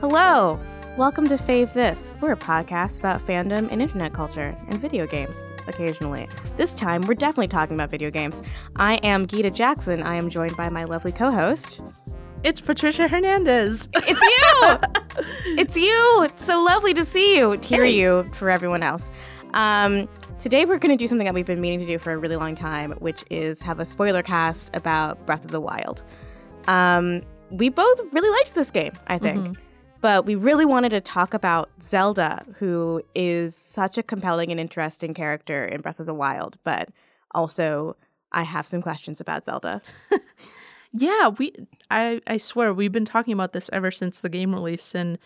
Hello! Welcome to Fave This. We're a podcast about fandom and internet culture and video games, occasionally. This time, we're definitely talking about video games. I am Gita Jackson. I am joined by my lovely co host. It's Patricia Hernandez. It's you! it's you! It's so lovely to see you, hear Hey. you for everyone else. Um, today, we're going to do something that we've been meaning to do for a really long time, which is have a spoiler cast about Breath of the Wild. Um, we both really liked this game, I think. But we really wanted to talk about Zelda, who is such a compelling and interesting character in Breath of the Wild. But also, I have some questions about Zelda. yeah, we I I swear we've been talking about this ever since the game release and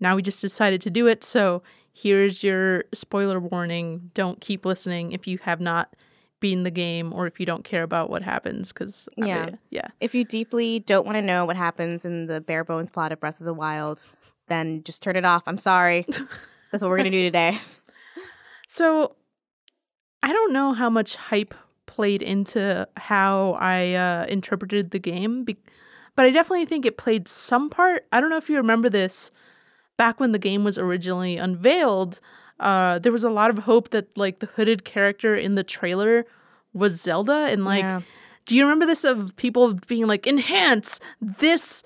now we just decided to do it. So here's your spoiler warning. Don't keep listening if you have not beaten the game or if you don't care about what happens cuz Yeah. yeah. If you deeply don't want to know what happens in the bare bones plot of Breath of the Wild, then just turn it off. I'm sorry. That's what we're going to do today. So I don't know how much hype played into how I uh, interpreted the game, be- but I definitely think it played some part. I don't know if you remember this back when the game was originally unveiled. Uh, there was a lot of hope that like the hooded character in the trailer was Zelda, and like, Yeah. do you remember this of people being like, enhance this?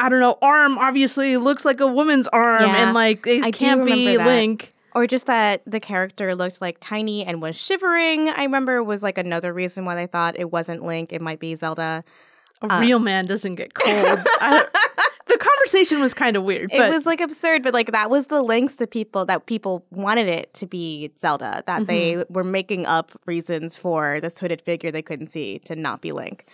I don't know. Arm obviously looks like a woman's arm, Yeah, and like it I can't be that. Link. Or just that the character looked like tiny and was shivering. I remember was like another reason why they thought it wasn't Link. It might be Zelda. A Uh, real man doesn't get cold. I, the conversation was kind of weird, It was like absurd, but like that was the links to people that people wanted it to be Zelda, that they were making up reasons for this hooded figure they couldn't see to not be Link.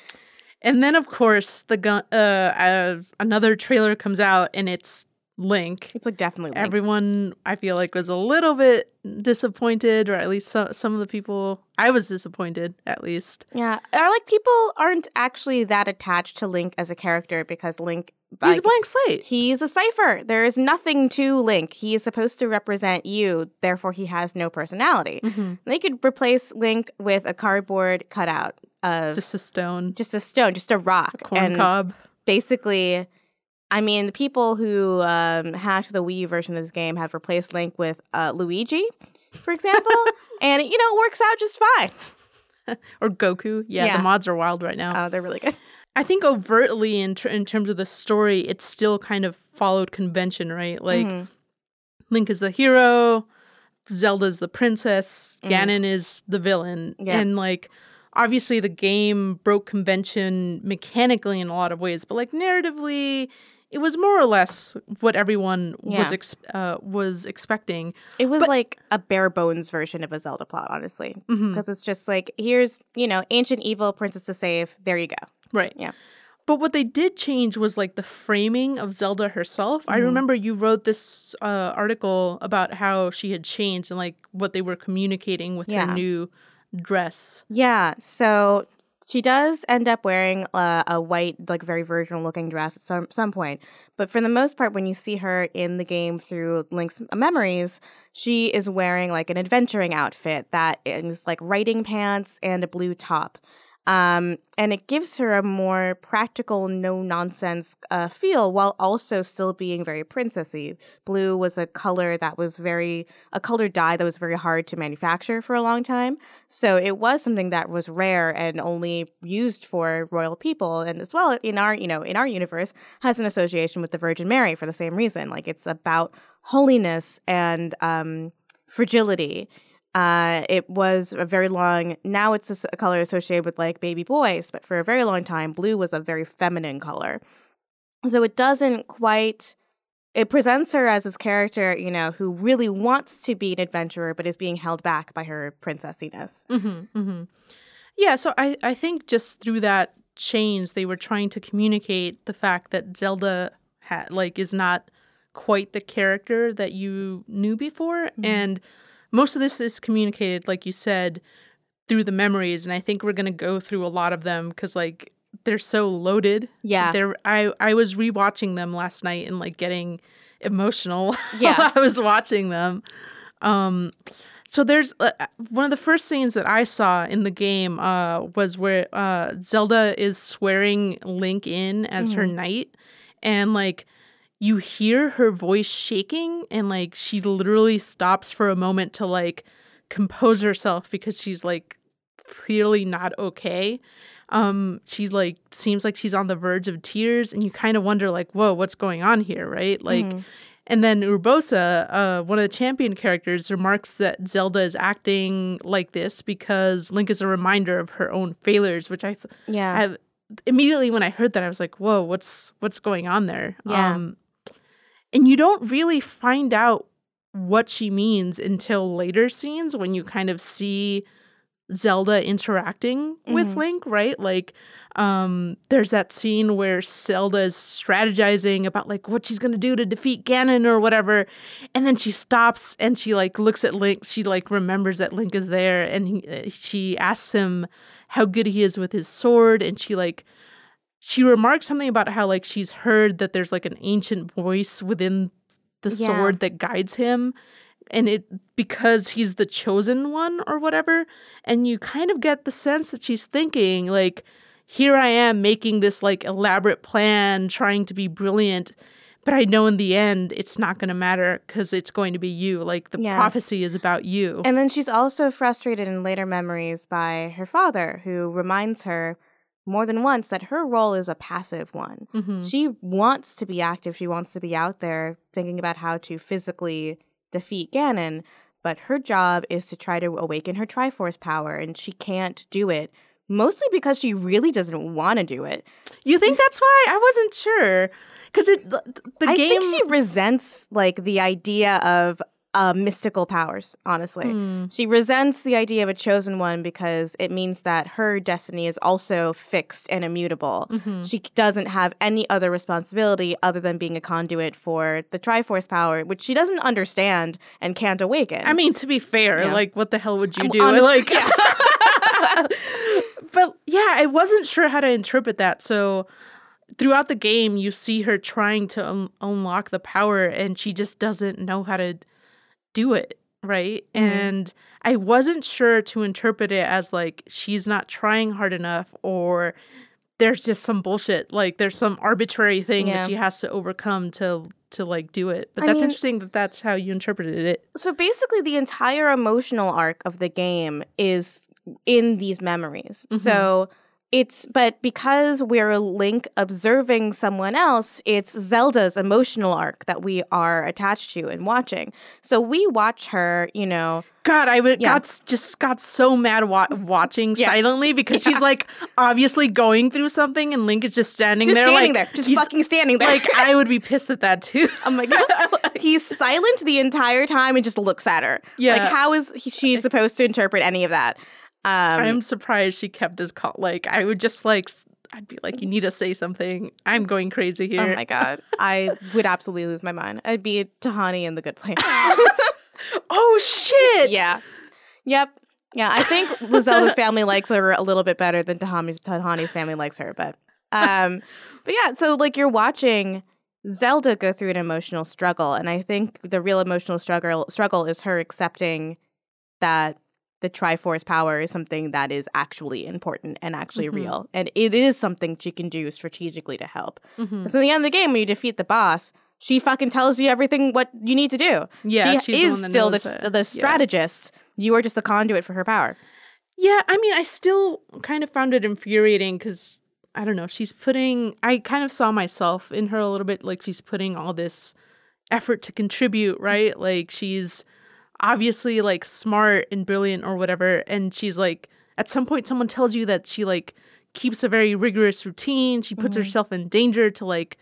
And then of course the gun. Uh, uh, another trailer comes out and it's Link. It's like definitely Link. Everyone, I feel like, was a little bit disappointed, or at least so, some of the people. I was disappointed, at least. yeah, or like people aren't actually that attached to Link as a character because Link, He's a blank slate. he's a cipher. There is nothing to Link. He is supposed to represent you, therefore he has no personality. Mhm. They could replace Link with a cardboard cutout of just, Just a stone, just a stone, just a rock, a corn and cob. basically, I mean, the people who um, hacked the Wii U version of this game have replaced Link with uh, Luigi, for example, and you know it works out just fine. Or Goku. Yeah, Yeah. the mods are wild right now. Oh, they're really good. I think overtly in in terms of the story, it still kind of followed convention, right? Like Mhm. Link is the hero, Zelda's the princess, Mhm. Ganon is the villain, Yeah. and like obviously the game broke convention mechanically in a lot of ways, but like narratively, it was more or less what everyone was ex- uh, was expecting. It was But- like a bare bones version of a Zelda plot, honestly, because it's just like here's you know ancient evil princess to save. There you go. Right. Yeah. But what they did change was like the framing of Zelda herself. I Mhm. remember you wrote this uh, article about how she had changed and like what they were communicating with Yeah. her new dress. Yeah, so she does end up wearing a, a white, like very virginal looking dress at some some point. But for the most part, when you see her in the game through Link's memories, she is wearing like an adventuring outfit that is like riding pants and a blue top. Um, and it gives her a more practical, no nonsense uh, feel while also still being very princessy. Blue was a color that was very, a color dye that was very hard to manufacture for a long time. So it was something that was rare and only used for royal people, and as well in our you know in our universe has an association with the Virgin Mary for the same reason. Like it's about holiness and um, fragility. Uh, it was a very long. Now it's a color associated with like baby boys, but for a very long time, blue was a very feminine color. So it doesn't quite. It presents her as this character, you know, who really wants to be an adventurer, but is being held back by her princessiness. Mm-hmm, mm-hmm. Yeah, so I, I think just through that change, they were trying to communicate the fact that Zelda had like is not quite the character that you knew before, Mhm. and most of this is communicated, like you said, through the memories, and I think we're gonna go through a lot of them because like they're so loaded. Yeah. They're I I was rewatching them last night and like getting emotional Yeah. while I was watching them. Um so there's uh, one of the first scenes that I saw in the game uh was where uh Zelda is swearing Link in as her knight and like you hear her voice shaking and like she literally stops for a moment to like compose herself because she's like clearly not okay um she's like seems like she's on the verge of tears and you kind of wonder like whoa what's going on here right like Mhm. and then urbosa uh one of the champion characters remarks that zelda is acting like this because link is a reminder of her own failures which i th- yeah. I immediately when I heard that I was like, "Whoa, what's what's going on there?" Yeah. Um, and you don't really find out what she means until later scenes when you kind of see Zelda interacting with Mhm. Link, right? Like, um, there's that scene where Zelda is strategizing about like what she's gonna do to defeat Ganon or whatever, and then she stops and she like looks at Link. She like remembers that Link is there, and he, uh, she asks him how good he is with his sword, and she like she remarks something about how like she's heard that there's like an ancient voice within the Yeah. sword that guides him and it because he's the chosen one or whatever and you kind of get the sense that she's thinking like here I am making this like elaborate plan trying to be brilliant but I know in the end it's not going to matter cuz it's going to be you like the Yeah. prophecy is about you And then she's also frustrated in later memories by her father, who reminds her more than once that her role is a passive one. Mhm. She wants to be active, she wants to be out there thinking about how to physically defeat Ganon, but her job is to try to awaken her Triforce power, and she can't do it. Mostly because she really doesn't want to do it. you think that's why I wasn't sure cuz it the, the I game think she resents like the idea of uh, mystical powers. Honestly, Hmm. she resents the idea of a chosen one because it means that her destiny is also fixed and immutable. Mhm. She doesn't have any other responsibility other than being a conduit for the Triforce power, which she doesn't understand and can't awaken. I mean, to be fair, Yeah. like, what the hell would you I'm do? honest- like, yeah. but yeah, I wasn't sure how to interpret that. So throughout the game, you see her trying to un- unlock the power, and she just doesn't know how to do it, right? Mhm. And I wasn't sure to interpret it as like she's not trying hard enough, or there's just some bullshit, like there's some arbitrary thing Yeah. that she has to overcome to to like do it. But I that's mean- interesting that that's how you interpreted it. So basically, the entire emotional arc of the game is in these memories. Mhm. So it's, but because we're a Link observing someone else, it's Zelda's emotional arc that we are attached to and watching. So we watch her, you know, God, I would Yeah. got just got so mad wa- watching Yeah. silently because she's like obviously going through something, and Link is just standing just there, standing like there, just fucking standing there. Like I would be pissed at that too. my god, he's silent the entire time and just looks at her. Yeah. like how is he, she supposed to interpret any of that? Um, I'm surprised she kept his call. Like I would just like I'd be like, you need to say something. I'm going crazy here. Oh my god, I would absolutely lose my mind. I'd be Tahani in the good place. oh shit! yeah. Yep. Yeah, I think Zelda's family likes her a little bit better than Tahani's Tahani's family likes her, but um but yeah, so like you're watching Zelda go through an emotional struggle and I think the real emotional struggle struggle is her accepting that the Triforce power is something that is actually important and actually Mhm. real. And it is something she can do strategically to help. Mhm. So in the end of the game, when you defeat the boss, she fucking tells you everything what you need to do. Yeah, she she's the is that still the, the Yeah. strategist. You are just the conduit for her power. Yeah, I mean, I still kind of found it infuriating because I don't know. She's putting. I kind of saw myself in her a little bit. Like she's putting all this effort to contribute, right? Like she's obviously like smart and brilliant or whatever, and she's like at some point someone tells you that she like keeps a very rigorous routine. She puts Mhm. herself in danger to like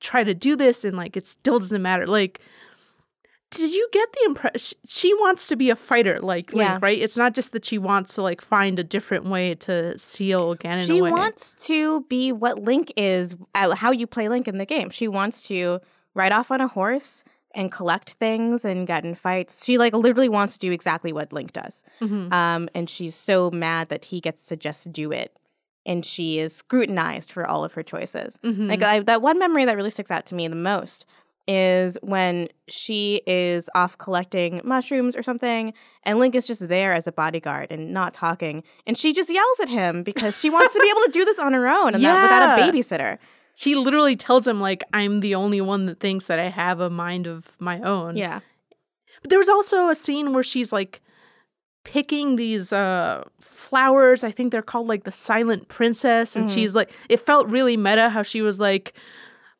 try to do this, and like it still doesn't matter. Like did you get the impression she wants to be a fighter like Link, right? It's not just that she wants to like find a different way to seal Ganon she away. wants to be what Link is, uh, how you play Link in the game. She wants to ride off on a horse and collect things and get in fights. She like literally wants to do exactly what Link does. Mhm. Um, and she's so mad that he gets to just do it. And she is scrutinized for all of her choices. Mhm. Like I, that one memory that really sticks out to me the most is when she is off collecting mushrooms or something, and Link is just there as a bodyguard and not talking, and she just yells at him because she wants to be able to do this on her own and that, without a babysitter. She literally tells him like I'm the only one that thinks that I have a mind of my own. Yeah, But there was also a scene where she's like picking these uh flowers. I think they're called like the silent princess and Mhm. she's like it felt really meta how she was like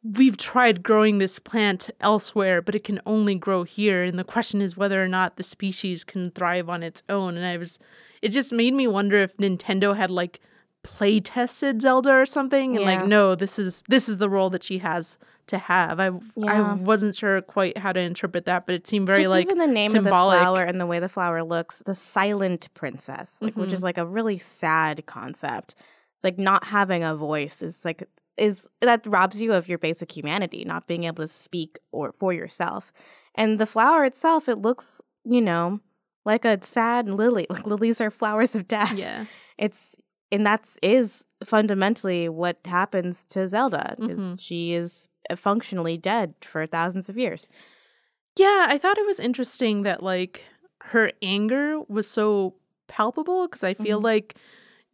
we've tried growing this plant elsewhere but it can only grow here and the question is whether or not the species can thrive on its own and I was it just made me wonder if Nintendo had like play tested Zelda or something and Yeah. like no this is this is the role that she has to have. I I wasn't sure quite how to interpret that but it seemed very just like even the name symbolic. of the flower and the way the flower looks, the silent princess, like which Mhm. is like a really sad concept. It's like not having a voice is like is that robs you of your basic humanity, not being able to speak or for yourself. And the flower itself, it looks, you know, like a sad lily. Like lilies are flowers of death. Yeah. It's and that's is fundamentally what happens to Zelda. Is Mhm. she is functionally dead for thousands of years. Yeah, I thought it was interesting that like her anger was so palpable because I feel Mhm. like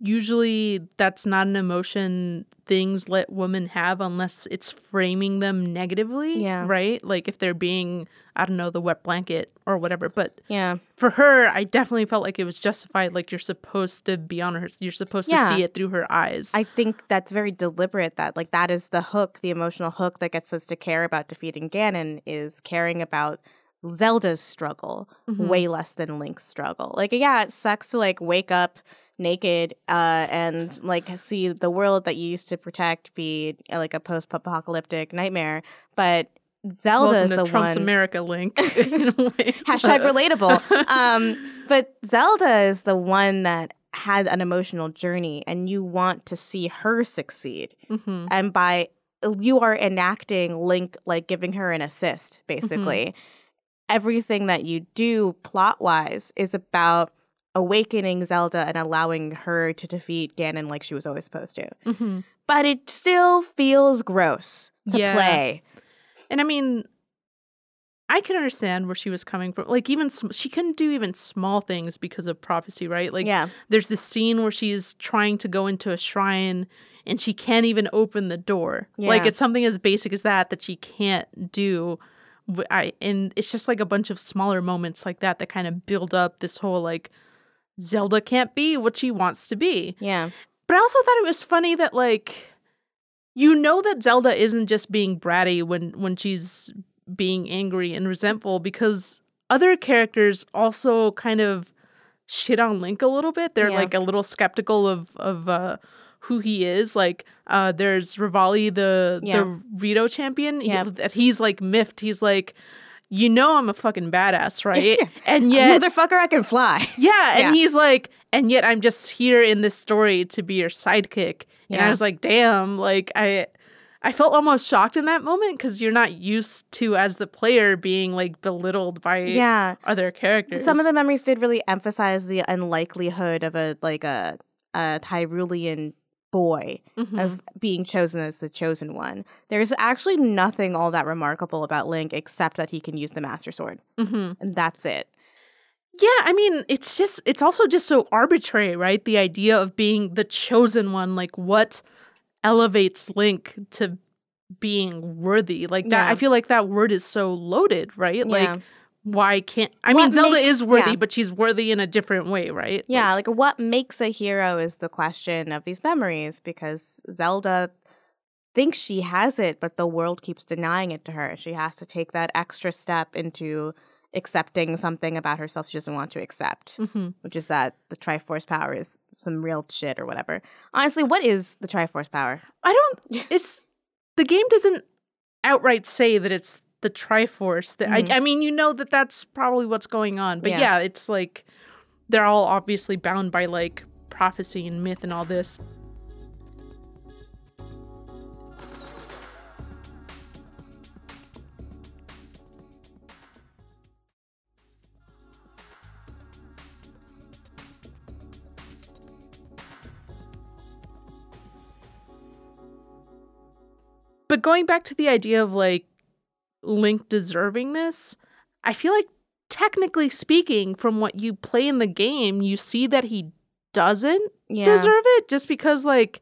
usually that's not an emotion things let women have unless it's framing them negatively. Yeah. Right? Like if they're being, I don't know, the wet blanket or whatever. But Yeah. for her, I definitely felt like it was justified. Like you're supposed to be on her, you're supposed Yeah. to see it through her eyes. I think that's very deliberate that like that is the hook, the emotional hook that gets us to care about defeating Ganon is caring about Zelda's struggle Mhm. way less than Link's struggle. Like yeah, it sucks to like wake up naked uh and like see the world that you used to protect be uh, like a post-apocalyptic nightmare, but Zelda is the Trump's one America link. in a way. hashtag relatable. Um, but Zelda is the one that had an emotional journey, and you want to see her succeed. Mhm. And by you are enacting Link, like giving her an assist, basically. Everything that you do plot wise is about awakening Zelda and allowing her to defeat Ganon like she was always supposed to. Mhm. But it still feels gross to Yeah. play. And I mean, I can understand where she was coming from. Like, even sm- she couldn't do even small things because of prophecy, right? Like, yeah. there's this scene where she's trying to go into a shrine and she can't even open the door. Like, it's something as basic as that that she can't do. I and it's just like a bunch of smaller moments like that that kind of build up this whole like Zelda can't be what she wants to be. Yeah. But I also thought it was funny that like you know that Zelda isn't just being bratty when when she's being angry and resentful because other characters also kind of shit on Link a little bit. They're Yeah. like a little skeptical of of uh who he is. Like uh there's Revali the Yeah. the Rito champion he- Yeah. that he's like miffed. He's like you know I'm a fucking badass, right? and yet Motherfucker, I can fly. yeah, and Yeah. he's like, and yet I'm just here in this story to be your sidekick. And I was like, damn, like I I felt almost shocked in that moment because you're not used to as the player being like belittled by Yeah. other characters. Some of the memories did really emphasize the unlikelihood of a like a a Hyrulean boy Mhm. of being chosen as the chosen one. There's actually nothing all that remarkable about Link except that he can use the Master Sword, Mhm. and that's it. Yeah, I mean, it's just it's also just so arbitrary, right? The idea of being the chosen one, like what elevates Link to being worthy. Like that I feel like that word is so loaded, right? Yeah. Like why can't I What mean Zelda makes- is worthy, yeah. but she's worthy in a different way, right? Yeah, like what makes a hero is the question of these memories because Zelda thinks she has it, but the world keeps denying it to her. She has to take that extra step into accepting something about herself she doesn't want to accept. hmm which is that the Triforce power is some real shit or whatever. Honestly, what is the Triforce power? I don't it's the game doesn't outright say that it's the Triforce. That mm-hmm. I, I, mean, you know that that's probably what's going on. But yeah. yeah, it's like they're all obviously bound by like prophecy and myth and all this. But going back to the idea of like Link deserving this, I feel like technically speaking, from what you play in the game, you see that he doesn't Yeah. deserve it just because like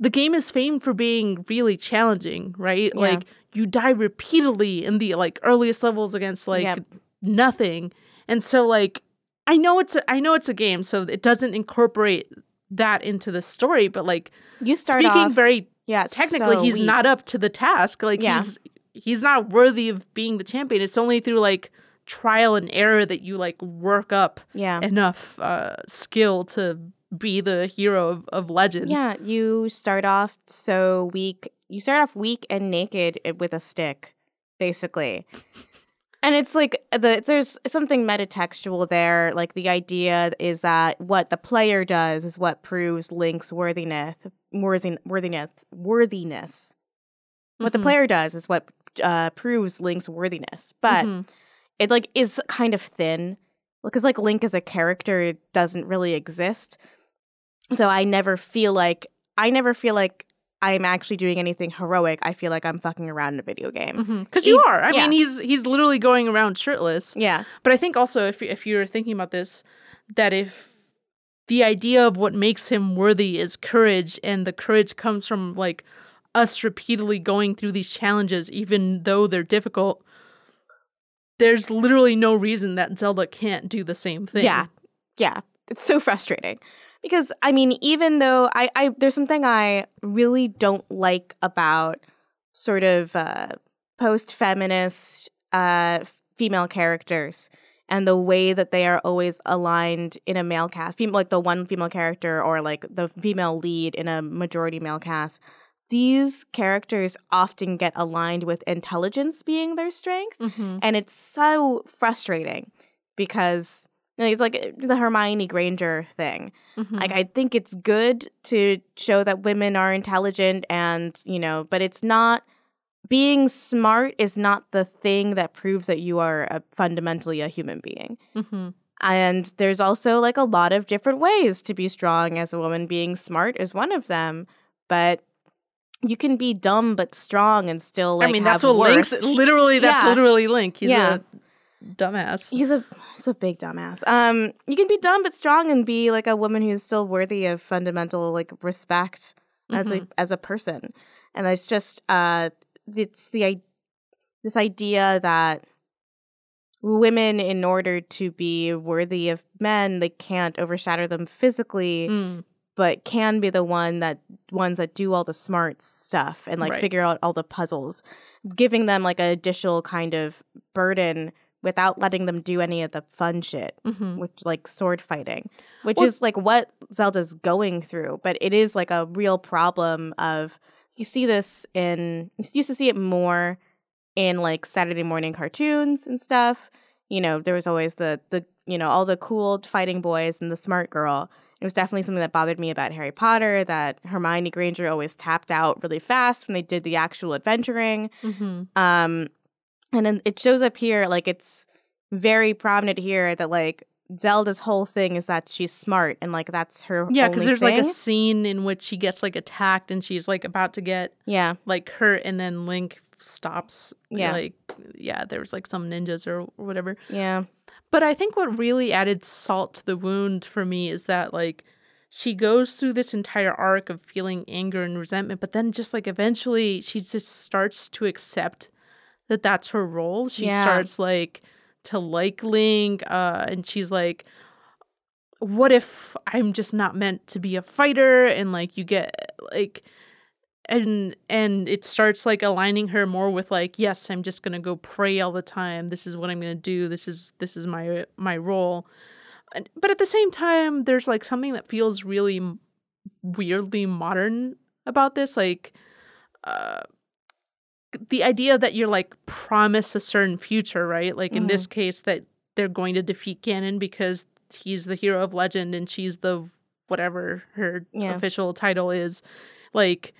the game is famed for being really challenging, right? Yeah. Like you die repeatedly in the like earliest levels against like Yep. nothing. And so like I know it's a, I know it's a game so it doesn't incorporate that into the story, but like You start speaking off very yeah, technically so he's weak. not up to the task. Like Yeah. he's he's not worthy of being the champion. It's only through like trial and error that you like work up Yeah. enough uh skill to be the hero of, of legend. Yeah, you start off so weak. You start off weak and naked with a stick, basically. And it's like the there's something metatextual there. Like the idea is that what the player does is what proves Link's worthiness, worthiness, worthiness. What the Mhm. player does is what uh, proves Link's worthiness. But Mhm. it like is kind of thin because like link as a character doesn't really exist so i never feel like i never feel like i'm actually doing anything heroic i feel like i'm fucking around in a video game Because you are. I yeah. mean, he's he's literally going around shirtless. yeah But I think also if if you're thinking about this, that if the idea of what makes him worthy is courage, and the courage comes from like us repeatedly going through these challenges, even though they're difficult. There's literally no reason that Zelda can't do the same thing. yeah yeah it's so frustrating because i mean even though i, I there's something i really don't like about sort of uh, post-feminist uh, female characters and the way that they are always aligned in a male cast, fem- like the one female character or like the female lead in a majority male cast. These characters often get aligned with intelligence being their strength, Mhm. and it's so frustrating because you know, it's like the Hermione Granger thing. Mhm. Like I think it's good to show that women are intelligent and, you know, but it's not being smart is not the thing that proves that you are a, fundamentally a human being. Mhm. And there's also like a lot of different ways to be strong as a woman. Being smart is one of them, but you can be dumb but strong and still like I mean, have that's what worth. Link's literally. That's Yeah. literally Link. He's Yeah. a dumbass. He's a he's a big dumbass. Um, you can be dumb but strong and be like a woman who's still worthy of fundamental like respect as a as a person. And it's just uh, it's the this idea that women, in order to be worthy of men, they can't overshadow them physically, Mm. But can be the one that ones that do all the smart stuff and like Right. figure out all the puzzles, giving them like an additional kind of burden without letting them do any of the fun shit, Mhm. which like sword fighting, which Well- is like what Zelda's going through. But it is like a real problem of you see this in you used to see it more in like Saturday morning cartoons and stuff. You know, there was always the the you know all the cool fighting boys and the smart girl. It was definitely something that bothered me about Harry Potter that Hermione Granger always tapped out really fast when they did the actual adventuring. Mhm. Um, and then it shows up here like it's very prominent here that like Zelda's whole thing is that she's smart and like that's her Yeah, because because there's like a scene in which she gets like attacked and she's like about to get yeah like hurt, and then Link stops. Yeah. like yeah, there was like some ninjas or whatever. yeah But I think what really added salt to the wound for me is that like she goes through this entire arc of feeling anger and resentment, but then just like eventually she just starts to accept that that's her role. She Yeah. starts like to like Link, uh, and she's like, "What if I'm just not meant to be a fighter?" And like you get like and and it starts like aligning her more with like yes i'm just gonna go pray all the time. This is what i'm gonna do. This is this is my my role. But at the same time there's like something that feels really weirdly modern about this like uh the idea that you're like promised a certain future right? Like in this case that they're going to defeat ganon because he's the hero of legend and she's the whatever her Yeah. official title is. Like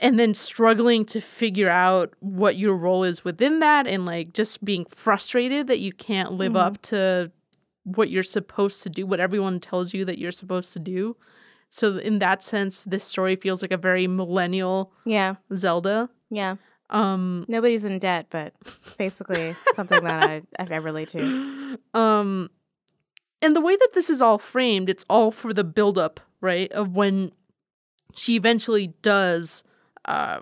and then struggling to figure out what your role is within that and like just being frustrated that you can't live Mhm. up to what you're supposed to do what everyone tells you that you're supposed to do so in that sense this story feels like a very millennial yeah zelda Yeah. Um, Nobody's in debt, but basically something that I, I relate to. um, and the way that this is all framed, it's all for the buildup, right? Of when she eventually does uh,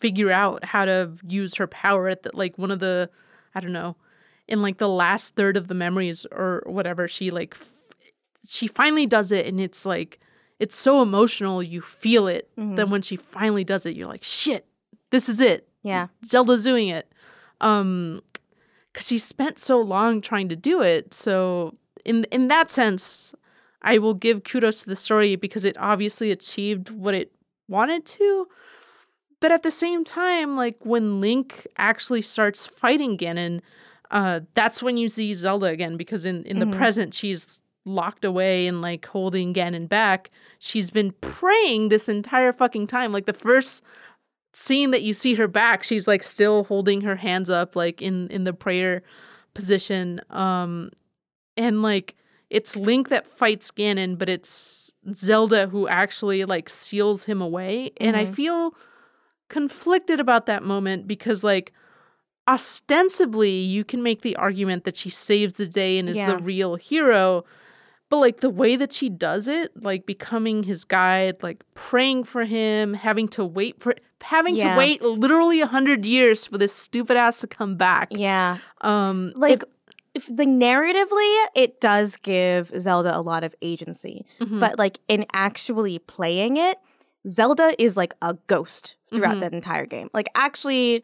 figure out how to use her power at the, like one of the, I don't know, in like the last third of the memories or whatever. She like, f- she finally does it, and it's like, it's so emotional. You feel it. Mhm. Then when she finally does it, you're like, shit, this is it. Yeah. Zelda's doing it. Um cuz she spent so long trying to do it. So in in that sense, I will give kudos to the story because it obviously achieved what it wanted to. But at the same time, like when Link actually starts fighting Ganon, uh that's when you see Zelda again because in in Mhm. the present she's locked away and like holding Ganon back. She's been praying this entire fucking time. Like the first scene that you see her back she's like still holding her hands up like in in the prayer position um and like it's link that fights ganon but it's zelda who actually like seals him away and i Mhm. feel conflicted about that moment because like ostensibly you can make the argument that she saves the day and is Yeah. the real hero but like the way that she does it like becoming his guide like praying for him having to wait for having Yeah. to wait literally a hundred years for this stupid ass to come back Yeah. um Like, if the narratively, it does give Zelda a lot of agency. mhm. But, like, in actually playing it, Zelda is like a ghost throughout Mhm. that entire game. Like, actually,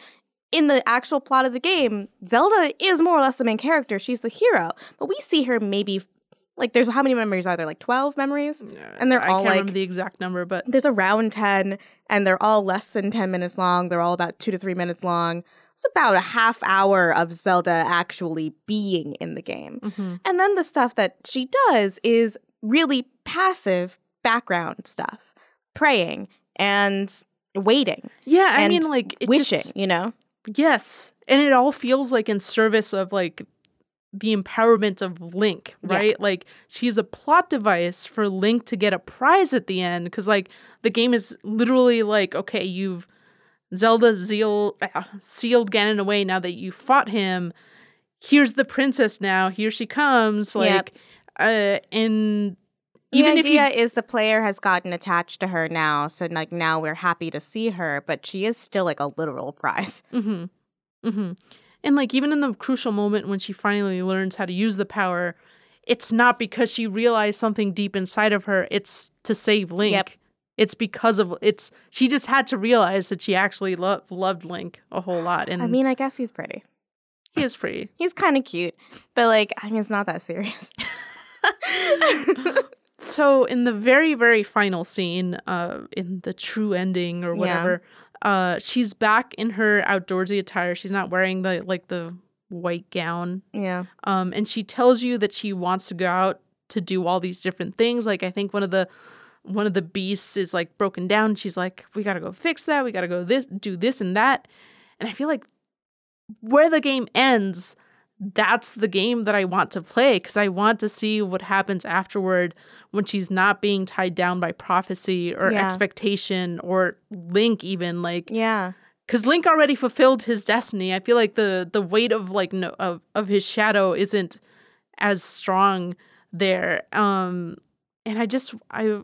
in the actual plot of the game, Zelda is more or less the main character. She's the hero. But we see her maybe, like, there's how many memories are there? Like 12 memories? and they're I all, can't like- remember the exact number but There's around 10, and they're all less than 10 minutes long. They're all about two to three minutes long. It's about a half hour of Zelda actually being in the game. mhm. And then the stuff that she does is really passive background stuff praying and waiting, yeah i mean like wishing, just- you know? Yes. And it all feels like in service of like the empowerment of Link, Yeah. right? Like she's a plot device for Link to get a prize at the end cuz like the game is literally like okay, you've Zelda zeal, uh, sealed Ganon away now that you fought him. Here's the princess now. Here she comes Yep. like uh and The even if you is the player has gotten attached to her now, so like now we're happy to see her, but she is still like a literal prize. Mm-hmm. Mm-hmm. And like even in the crucial moment when she finally learns how to use the power, it's not because she realized something deep inside of her. It's to save Link. Yep. It's because of it's she just had to realize that she actually lo- loved Link a whole lot. And I mean, I guess he's pretty. he is pretty. He's kind of cute, but like, I mean, it's not that serious. So in the very very final scene, uh, in the true ending or Yeah. whatever, uh, she's back in her outdoorsy attire. She's not wearing the like the white gown yeah. um, and she tells you that she wants to go out to do all these different things. Like I think one of the one of the beasts is like broken down. She's like, we gotta go fix that. We gotta go this, do this and that. And I feel like where the game ends, that's the game that I want to play because I want to see what happens afterward when she's not being tied down by prophecy or Yeah. expectation or Link even like Yeah. because Link already fulfilled his destiny. I feel like the the weight of like no of, of his shadow isn't as strong there. Um, and I just I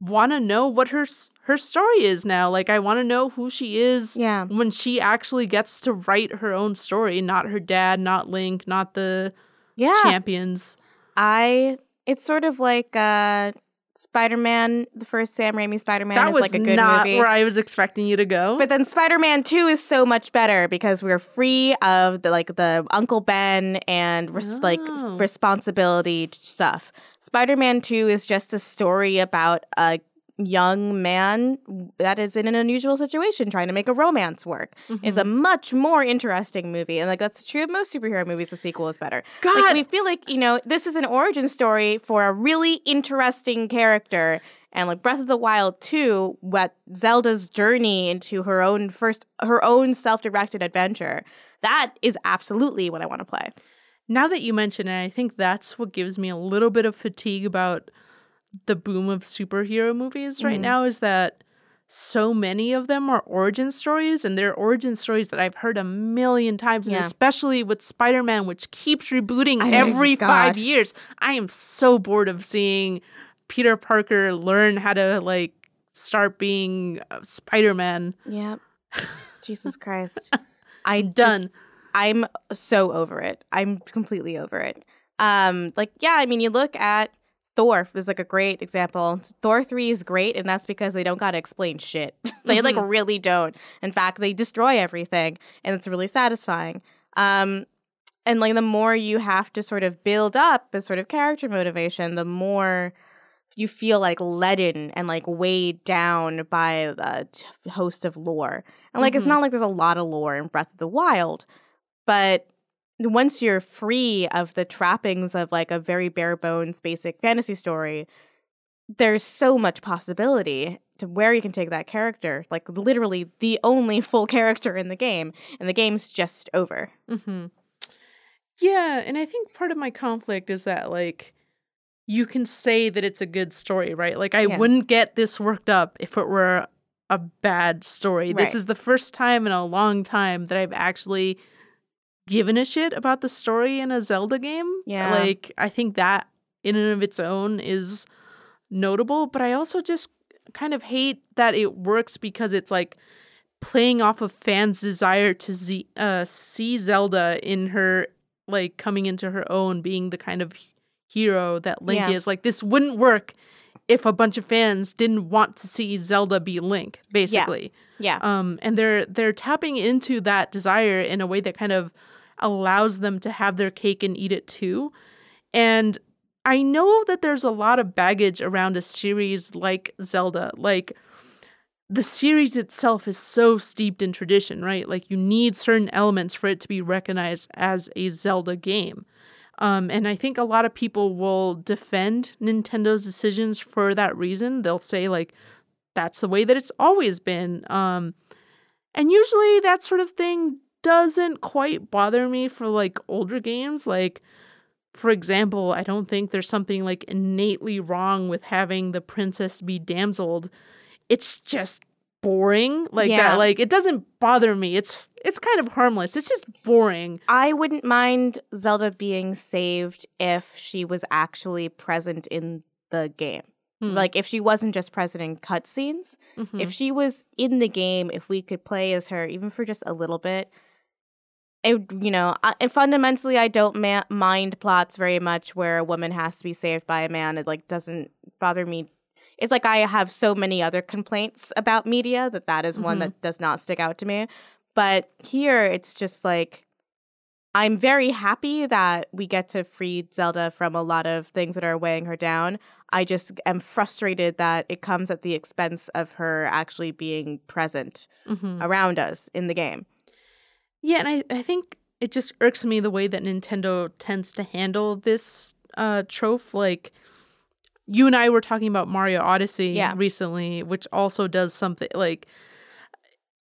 want to know what her her story is now. Like I want to know who she is Yeah. when she actually gets to write her own story, not her dad, not Link, not the Yeah. champions. I it's sort of like uh Spider-Man, the first Sam Raimi Spider-Man that is was like a good not movie. where I was expecting you to go. But then Spider-Man 2 is so much better because we're free of the like the Uncle Ben and res- like Oh. responsibility stuff. Spider-Man 2 is just a story about a young man that is in an unusual situation trying to make a romance work. It's a Mm-hmm. much more interesting movie and like that's true of most superhero movies the sequel is better. God, Like we feel like, you know, this is an origin story for a really interesting character. And like Breath of the Wild 2, what Zelda's journey into her own first her own self-directed adventure. That is absolutely what I want to play. Now that you mention it, I think that's what gives me a little bit of fatigue about the boom of superhero movies right Mhm. now is that so many of them are origin stories, and they're origin stories that I've heard a million times, and especially with Spider Man, which keeps rebooting I every five years. I am so bored of seeing Peter Parker learn how to like start being Spider Man. Yep. Jesus Christ. I Done. just- I'm so over it. I'm completely over it. Um, like, yeah, I mean, you look at Thor is like a great example. Thor 3 is great, and that's because they don't gotta explain shit. they like Mhm. really don't. In fact, they destroy everything, and it's really satisfying. Um, and like the more you have to sort of build up a sort of character motivation, the more you feel like leaden and like weighed down by a t- host of lore. And like it's Mhm. not like there's a lot of lore in Breath of the Wild, but once you're free of the trappings of like a very bare bones basic fantasy story, there's so much possibility to where you can take that character. Like literally the only full character in the game, and the game's just over. hmm Yeah, and I think part of my conflict is that like you can say that it's a good story, right? Like I Yeah. wouldn't get this worked up if it were a bad story. This is the first time in a long time that I've actually given a shit about the story in a Zelda game. Yeah. Like I think that in and of its own is notable, but I also just kind of hate that it works because it's like playing off of fans' desire to z- uh, see Zelda in her like coming into her own, being the kind of hero that Link Yeah. is. Like this wouldn't work if a bunch of fans didn't want to see Zelda be Link, basically. Yeah. Um, and they're they're tapping into that desire in a way that kind of allows them to have their cake and eat it too. And I know that there's a lot of baggage around a series like Zelda. Like the series itself is so steeped in tradition, right? Like you need certain elements for it to be recognized as a Zelda game. Um, and I think a lot of people will defend Nintendo's decisions for that reason. They'll say, like, that's the way that it's always been. Um, and usually that sort of thing doesn't quite bother me for like older games. Like, for example, I don't think there's something like innately wrong with having the princess be damseled. It's just boring like Yeah. that like it doesn't bother me it's it's kind of harmless it's just boring I wouldn't mind Zelda being saved if she was actually present in the game. Hmm. Like if she wasn't just present in cutscenes, Mhm. if she was in the game, if we could play as her even for just a little bit, it you know, I, and fundamentally I don't ma- mind plots very much where a woman has to be saved by a man. It like doesn't bother me. It's like I have so many other complaints about media that that is one Mhm. that does not stick out to me. But here it's just like I'm very happy that we get to free Zelda from a lot of things that are weighing her down. I just am frustrated that it comes at the expense of her actually being present Mhm. around us in the game. Yeah, and I, I think it just irks me the way that Nintendo tends to handle this uh trope. Like you and I were talking about Mario Odyssey Yeah. recently, which also does something like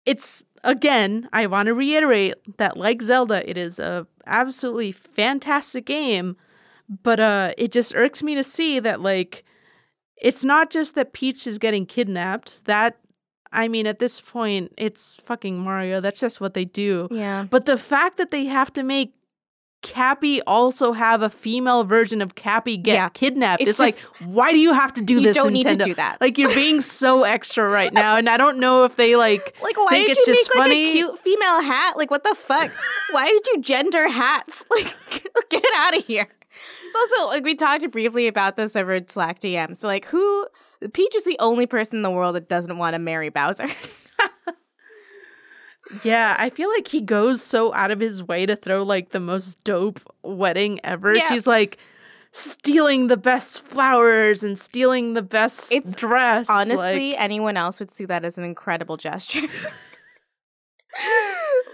it's again, I want to reiterate that like Zelda, it is a absolutely fantastic game, but uh it just irks me to see that like it's not just that Peach is getting kidnapped. That I mean, at this point, it's fucking Mario. That's just what they do. Yeah. But the fact that they have to make Cappy also have a female version of Cappy get Yeah. kidnapped, It's it's, like, why do you have to do You this? don't need to do that. Like you're being so extra right now, and I don't know if they like. Like, why think did it's you just make like a cute female hat? Like, what the fuck? why did you gender hats? Like, get out of here. It's also like we talked briefly about this over Slack DMs, but like, who? Peach is the only person in the world that doesn't want to marry Bowser. Yeah, I feel like he goes so out of his way to throw like the most dope wedding ever. Yeah. She's like stealing the best flowers and stealing the best It's dress. like- Honestly, anyone else would see that as an incredible gesture.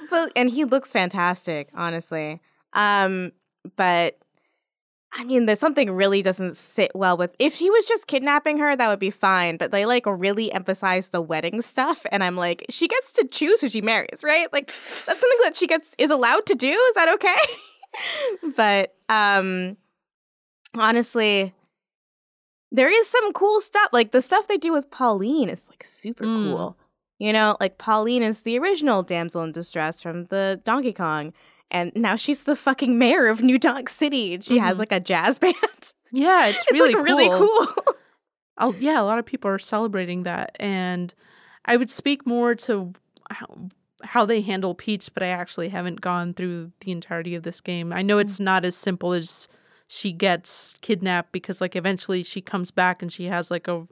but and he looks fantastic, honestly. Um, but I mean, there's something really doesn't sit well with. If he was just kidnapping her, that would be fine. But they like really emphasize the wedding stuff, and I'm like, she gets to choose who she marries, right? Like that's something that she gets is allowed to do. Is that okay? but um, honestly, there is some cool stuff. Like the stuff they do with Pauline is like super Mm. cool. You know, like Pauline is the original damsel in distress from the Donkey Kong, and now she's the fucking mayor of New Donk City, and she has Mhm. like a jazz band. Yeah, it's, It's, really like really cool. Oh, yeah, a lot of people are celebrating that, and I would speak more to how, how they handle Peach, but I actually haven't gone through the entirety of this game. I know Mm. it's not as simple as she gets kidnapped because, like, eventually she comes back and she has like a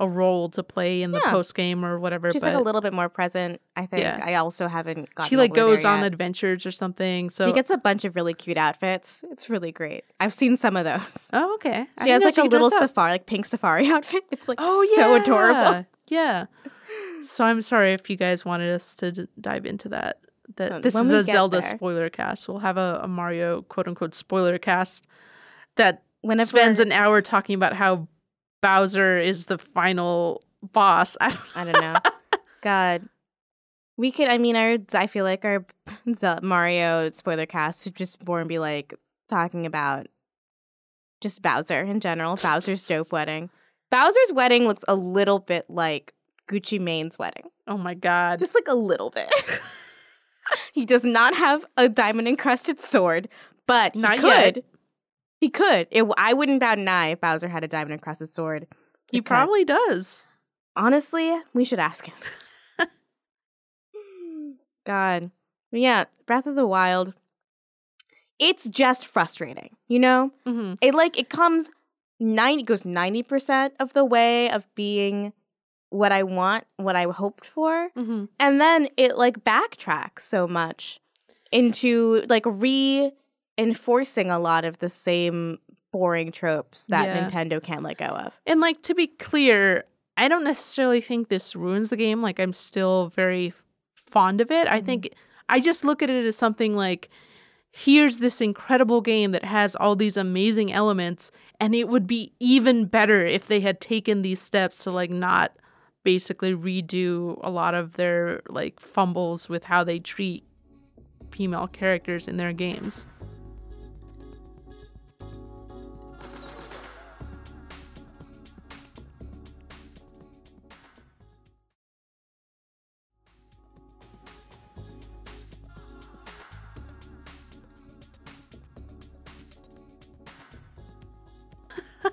a role to play in the Yeah. post game or whatever. She's but like a little bit more present. I think. Yeah. I also haven't gotten. she like all the way goes on adventures or something. So she gets a bunch of really cute outfits. It's really great. I've seen some of those. oh, okay. She didn't has like a little safari, like pink safari outfit. It's like Oh so yeah, adorable. Yeah. So I'm sorry if you guys wanted us to d- dive into that. That Um, this is a Zelda there. spoiler cast. We'll have a, a Mario quote unquote spoiler cast that Whenever spends an hour talking about how Bowser is the final boss. I don't, I don't know. God, we could. I mean, our I feel like our Mario spoiler cast should just more be like talking about just Bowser in general. Bowser's dope wedding. Bowser's wedding looks a little bit like Gucci Mane's wedding, oh my god. just like a little bit. he does not have a diamond encrusted sword, but he Not could. yet. He could. It, I wouldn't bat an eye if Bowser had a diamond across his sword. He It probably does. Honestly, we should ask him. God. But yeah, Breath of the Wild. It's just frustrating, you know? hmm It like it comes 90 goes 90% of the way of being what I want, what I hoped for, hmm and then it like backtracks so much into like reinforcing a lot of the same boring tropes that Yeah. Nintendo can't let go of. And like to be clear, I don't necessarily think this ruins the game. Like I'm still very fond of it. I Mhm. think I just look at it as something like here's this incredible game that has all these amazing elements and it would be even better if they had taken these steps to like not basically redo a lot of their like fumbles with how they treat female characters in their games.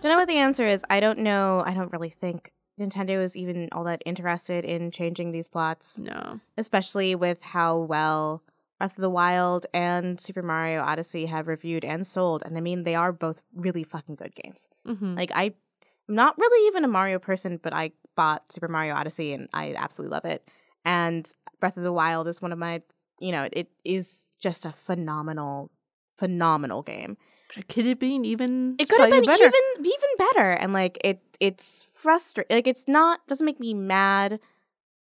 Don't know what the answer is. I don't know. I don't really think Nintendo is even all that interested in changing these plots, No. especially with how well Breath of the Wild and Super Mario Odyssey have reviewed and sold. And I mean, they are both really fucking good games. hmm Like, I'm not really even a Mario person, but I bought Super Mario Odyssey and I absolutely love it. And Breath of the Wild is one of my, you know, it is just a phenomenal, phenomenal game. Could it be even It could have been better? even even better, and like it, it's frustrating. Like it's not doesn't make me mad.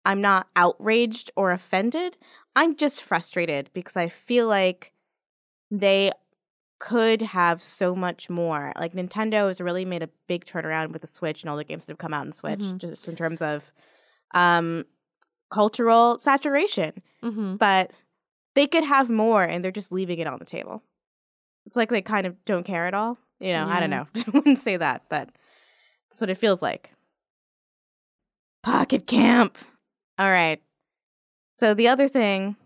I'm not outraged or offended. I'm just frustrated because I feel like they could have so much more. Like Nintendo has really made a big turnaround with the Switch and all the games that have come out on Switch, Mhm. just in terms of um, cultural saturation. hmm But they could have more, and they're just leaving it on the table. It's like they kind of don't care at all. You know, I don't know. I wouldn't say that, but that's what it feels like. Pocket Camp. All right. So the other thing,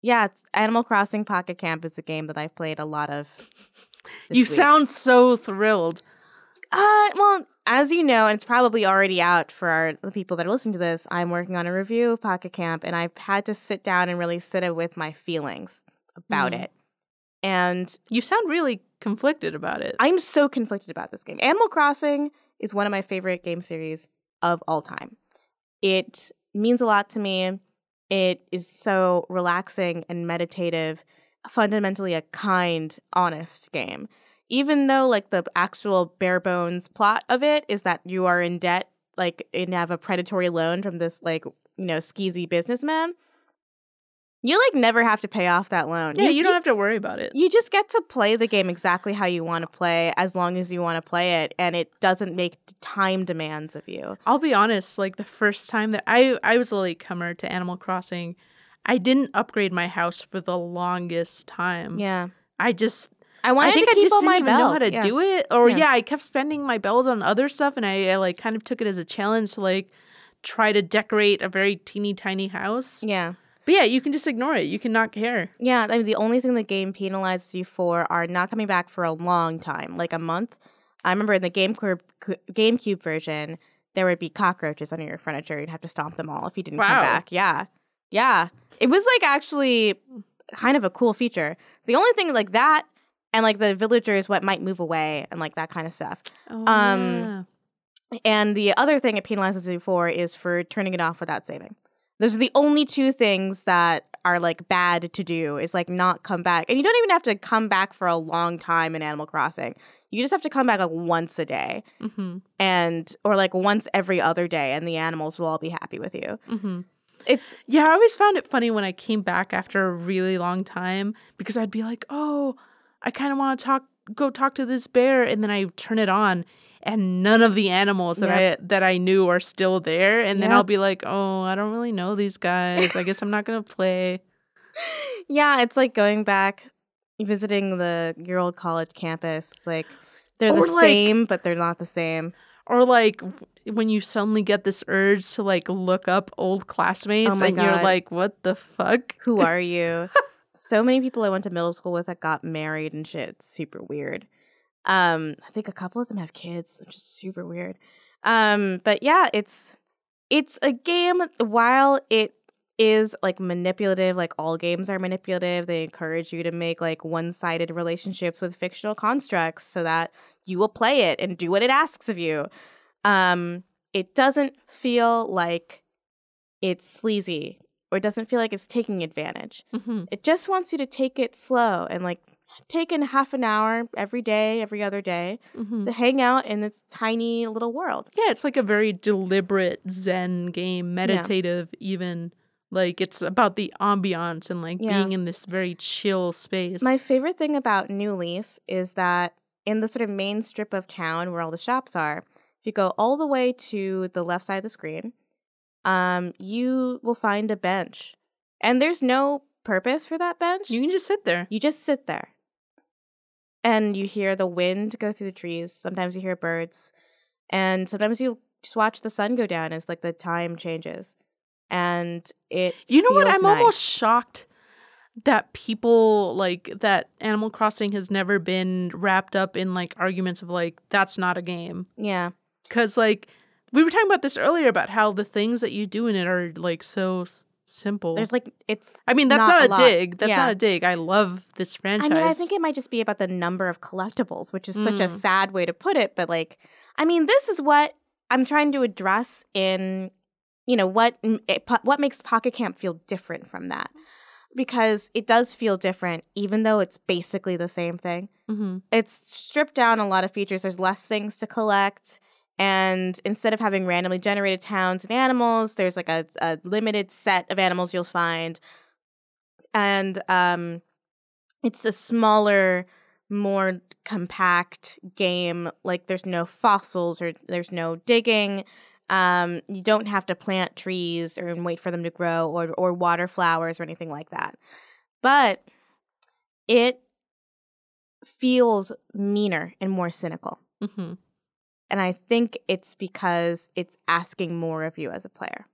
yeah, it's Animal Crossing Pocket Camp is a game that I've played a lot of. You week. sound so thrilled. Uh, well, as you know, and it's probably already out for our, the people that are listening to this, I'm working on a review of Pocket Camp, and I've had to sit down and really sit with my feelings about Hmm. it. And You sound really conflicted about it. I'm so conflicted about this game. Animal Crossing is one of my favorite game series of all time. It means a lot to me. It is so relaxing and meditative, fundamentally a kind, honest game. Even though like the actual bare bones plot of it is that you are in debt, like and have a predatory loan from this like, you know, skeezy businessman. You like never have to pay off that loan. yeah, you, don't have to worry about it. you just get to play the game exactly how you want to play as long as you want to play it and it doesn't make time demands of you I'll be honest, like the first time that I I was a latecomer to Animal Crossing, I didn't upgrade my house for the longest time. yeah I just I wanted I think to I keep just all didn't my even bells. know how to yeah. do it. Or Yeah. yeah. I kept spending my bells on other stuff, and I, I like kind of took it as a challenge to like try to decorate a very teeny tiny house. Yeah. But yeah, you can just ignore it. You can not care. Yeah, I mean, the only thing the game penalizes you for are not coming back for a long time, like a month. I remember in the GameCube, GameCube version, there would be cockroaches under your furniture. You'd have to stomp them all if you didn't come back. Yeah. Yeah. It was like actually kind of a cool feature. The only thing like that and like the villagers what might move away and like that kind of stuff. Oh, Um, And the other thing it penalizes you for is for turning it off without saving. Those are the only two things that are like bad to do is like not come back. And you don't even have to come back for a long time in Animal Crossing. You just have to come back like once a day hmm and or like once every other day and the animals will all be happy with you. hmm It's Yeah, I always found it funny when I came back after a really long time because I'd be like, "Oh, I kind of want to talk, go talk to this bear," and then I turn it on, and none of the animals that I that I knew are still there, and then I'll be like, "Oh, I don't really know these guys. I guess I'm not gonna play." yeah, it's like going back visiting the your old college campus. It's like they're Or, the like- same, but they're not the same. Or like when you suddenly get this urge to like look up old classmates, Oh and you're like, "What the fuck?" Who are you? so many people I went to middle school with that got married and shit. It's super weird. Um, I think a couple of them have kids, which is super weird. Um, but yeah, it's it's a game while it is like manipulative, like all games are manipulative, they encourage you to make like one-sided relationships with fictional constructs so that you will play it and do what it asks of you. Um, it doesn't feel like it's sleazy or it doesn't feel like it's taking advantage. hmm It just wants you to take it slow and like take in half an hour every day, every other day hmm to hang out in this tiny little world. Yeah, it's like a very deliberate Zen game, meditative, even. Like it's about the ambiance and like Yeah. being in this very chill space. My favorite thing about New Leaf is that in the sort of main strip of town where all the shops are, if you go all the way to the left side of the screen, um, you will find a bench. And there's no purpose for that bench. you can just sit there. You just sit there. And you hear the wind go through the trees. Sometimes you hear birds. And sometimes you just watch the sun go down as like the time changes. And it You know what? I'm nice. almost shocked that people like that Animal Crossing has never been wrapped up in like arguments of like that's not a game. Yeah. Cuz like we were talking about this earlier about how the things that you do in it are like so s- simple. There's like it's I mean, that's not not, a dig. That's Yeah. not a dig. I love this franchise. I mean, I think it might just be about the number of collectibles, which is such a Mm. sad way to put it. But like, I mean, this is what I'm trying to address in, you know, what it, what makes Pocket Camp feel different from that, because it does feel different, even though it's basically the same thing. hmm It's stripped down a lot of features. There's less things to collect. And instead of having randomly generated towns and animals, there's like a, a limited set of animals you'll find. And um, it's a smaller, more compact game. Like there's no fossils or there's no digging. Um, you don't have to plant trees or wait for them to grow or or water flowers or anything like that. But it feels meaner and more cynical. hmm And I think it's because it's asking more of you as a player.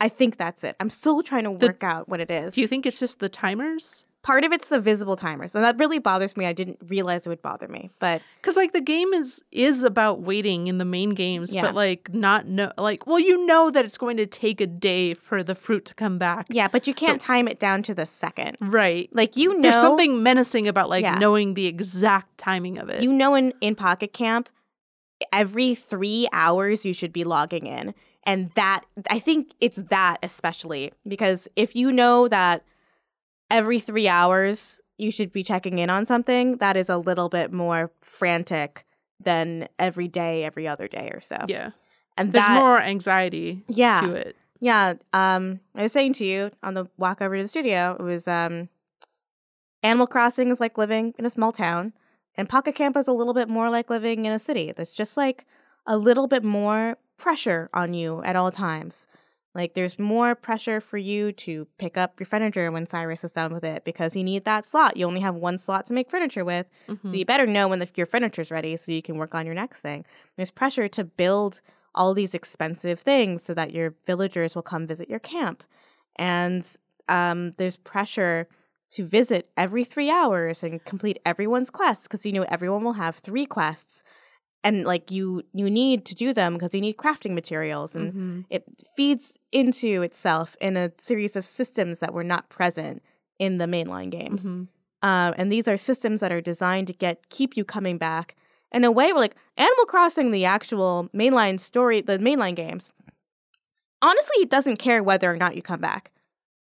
I think that's it. I'm still trying to The- work out what it is. Do you think it's just the timers? Part of it's the visible timers, and that really bothers me. I didn't realize it would bother me, but Because like the game is is about waiting in the main games, Yeah. but like not no like well you know that it's going to take a day for the fruit to come back. yeah, but you can't time it down to the second. Right. Like you know, There's something menacing about like Yeah. knowing the exact timing of it. you know in in Pocket Camp, every three hours you should be logging in, and that I think it's that especially because if you know that every three hours you should be checking in on something, that is a little bit more frantic than every day, every other day or so. yeah. and There's that more anxiety yeah to it. yeah. Um, I was saying to you on the walk over to the studio, it was um, Animal Crossing is like living in a small town, and Pocket Camp is a little bit more like living in a city. That's just like a little bit more pressure on you at all times. Like there's more pressure for you to pick up your furniture when Cyrus is done with it because you need that slot. You only have one slot to make furniture with. Mm-hmm. So you better know when the, your furniture's ready so you can work on your next thing. There's pressure to build all these expensive things so that your villagers will come visit your camp. And um, there's pressure to visit every three hours and complete everyone's quests because you know everyone will have three quests and like you you need to do them because you need crafting materials and Mm-hmm. it feeds into itself in a series of systems that were not present in the mainline games Mhm. um, and these are systems that are designed to get keep you coming back in a way where like animal crossing the actual mainline story the mainline games honestly it doesn't care whether or not you come back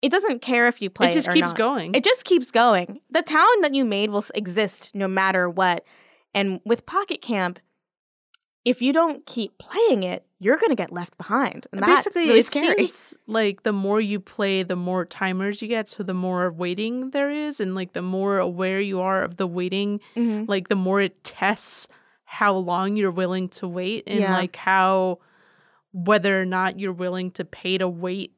it doesn't care if you play It just or keeps not. going. It just keeps going. The town that you made will exist no matter what. And with Pocket Camp, if you don't keep playing it, you're going to get left behind. And that's Basically, really it scary. seems like the more you play, the more timers you get. So the more waiting there is, and like the more aware you are of the waiting, Mhm. like the more it tests how long you're willing to wait, and Yeah. like how whether or not you're willing to pay to wait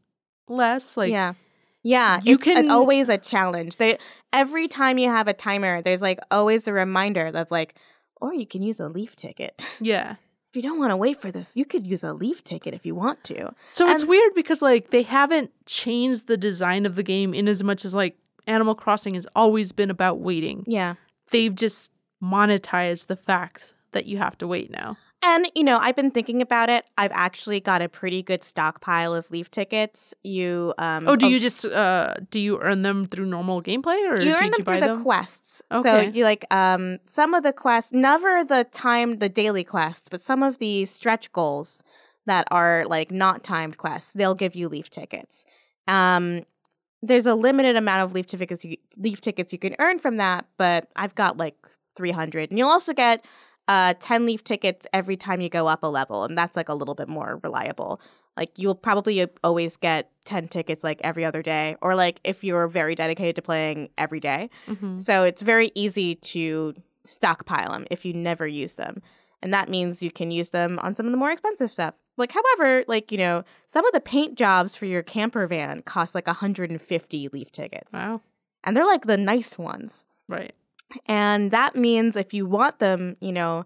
less. Like yeah. Yeah, you it's an- always a challenge. They every time you have a timer, there's like always a reminder of like, or you can use a leaf ticket. yeah. if you don't want to wait for this, you could use a leaf ticket if you want to. So it's weird because like they haven't changed the design of the game in as much as like Animal Crossing has always been about waiting. Yeah. They've just monetized the fact that you have to wait now. And, you know, I've been thinking about it. I've actually got a pretty good stockpile of leaf tickets. You um Oh, do a- you just uh do you earn them through normal gameplay or you earn you them buy through the them? quests. So you like um some of the quests, never the timed the daily quests, but some of the stretch goals that are like not timed quests, they'll give you leaf tickets. Um there's a limited amount of leaf tickets you, leaf tickets you can earn from that, but I've got like 300. And you'll also get uh 10 leaf tickets every time you go up a level, and that's like a little bit more reliable. Like you'll probably always get 10 tickets like every other day or like if you're very dedicated to playing every day. Mhm. So it's very easy to stockpile them if you never use them. And that means you can use them on some of the more expensive stuff. Like, however, like, you know, some of the paint jobs for your camper van cost like 150 leaf tickets. Wow. And they're like the nice ones. Right. And that means if you want them, you know,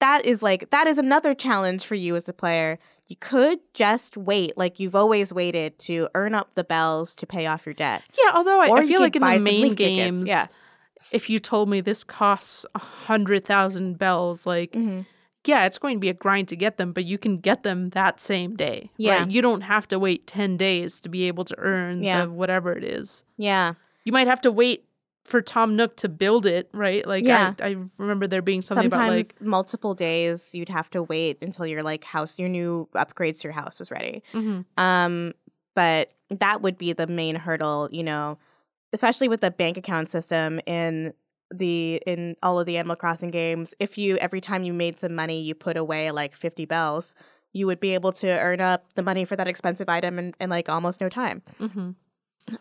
that is like, that is another challenge for you as a player. You could just wait like you've always waited to earn up the bells to pay off your debt. Yeah, although I, I feel like in the main tickets, games, yeah. if you told me this costs a hundred thousand bells, like Mm-hmm. yeah, it's going to be a grind to get them, but you can get them that same day. Yeah. Right? You don't have to wait ten days to be able to earn Yeah. the whatever it is. Yeah. You might have to wait for Tom Nook to build it, right? Like Yeah. I, I remember there being something Sometimes about like multiple days you'd have to wait until your like house, your new upgrades to your house was ready. Mhm. Um, but that would be the main hurdle, you know, especially with the bank account system in the in all of the Animal Crossing games. If you every time you made some money, you put away like fifty bells, you would be able to earn up the money for that expensive item in, in like almost no time. Mhm.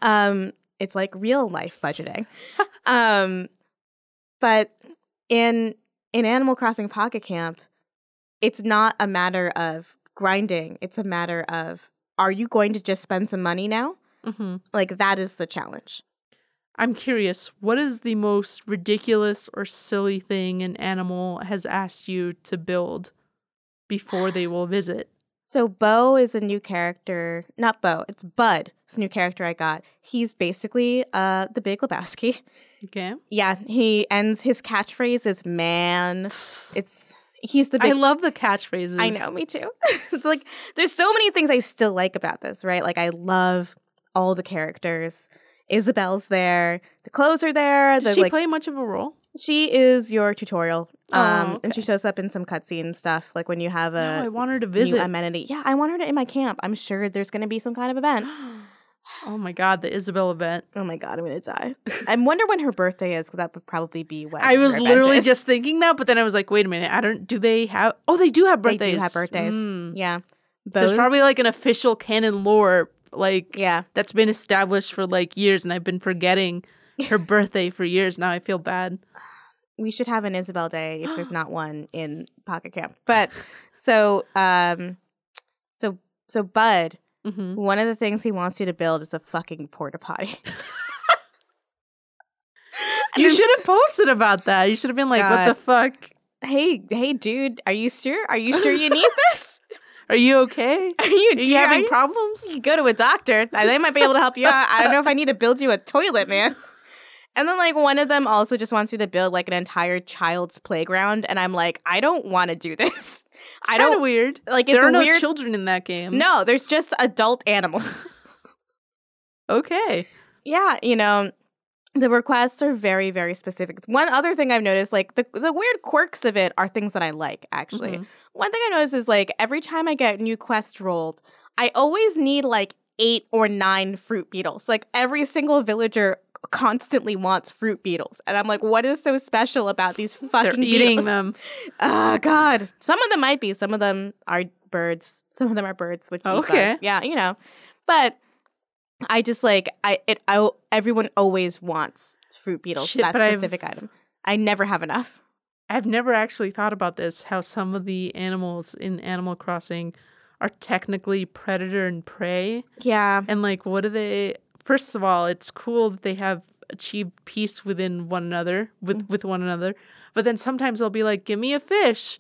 Um, it's like real life budgeting. um, but in in Animal Crossing Pocket Camp, it's not a matter of grinding. It's a matter of are you going to just spend some money now? Mhm. Like that is the challenge. I'm curious, what is the most ridiculous or silly thing an animal has asked you to build before they will visit? So Beau is a new character. Not Beau, it's Bud. A new character I got. He's basically uh the Big Lebowski. Okay. Yeah, he ends his catchphrase is man. It's he's the Big, I love the catchphrases. I know, me too. it's like there's so many things I still like about this, right? Like I love all the characters. Isabelle's there. The clothes are there. Does the, she like, play much of a role? she is your tutorial. Oh, Um, and she shows up in some cutscene stuff, like when you have no, I a want her to visit. amenity. Yeah, I want her to in my camp. I'm sure there's going to be some kind of event. oh my god, the Isabelle event. Oh my god, I'm to die. I wonder when her birthday is because that would probably be when I was literally just thinking that, but then I was like, wait a minute, I don't do they have Oh, they do have birthdays. They do have birthdays. Mm. Yeah, There's probably like an official canon lore like yeah. that's been established for like years and I've been forgetting her birthday for years now. I feel bad. we should have an Isabelle Day if there's not one in Pocket Camp. But so um so so Bud Mhm. one of the things he wants you to build is a fucking porta potty. You should have posted about that. You should have been like, "What the fuck? Hey, hey, dude, are you sure? Are you sure you need this? Are you okay? Are you, Are you are having you- problems?" you go to a doctor. They might be able to help you out. I don't know if I need to build you a toilet, man. And then like one of them also just wants you to build like an entire child's playground, and I'm like, I don't want to do this. I don't weird. like. It's there are no weird. children in that game. no, there's just adult animals. Okay. yeah, you know, the requests are very very specific. One other thing I've noticed, like the the weird quirks of it, are things that I like actually. Mhm. One thing I notice is like every time I get a new quest rolled, I always need like eight or nine fruit beetles. Like every single villager constantly wants fruit beetles. And I'm like, what is so special about these They're fucking eating beetles? them. Oh god. Some of them might be. Some of them are birds. Some of them are birds which oh, Okay. bugs. Yeah, you know. But I just like I it I everyone always wants fruit beetles, Shit, that but I've- specific item. I never have enough. I've never actually thought about this. How some of the animals in Animal Crossing are technically predator and prey, Yeah. and like, what do they? First of all, it's cool that they have achieved peace within one another, with Mm. with one another. But then sometimes they'll be like, "Give me a fish."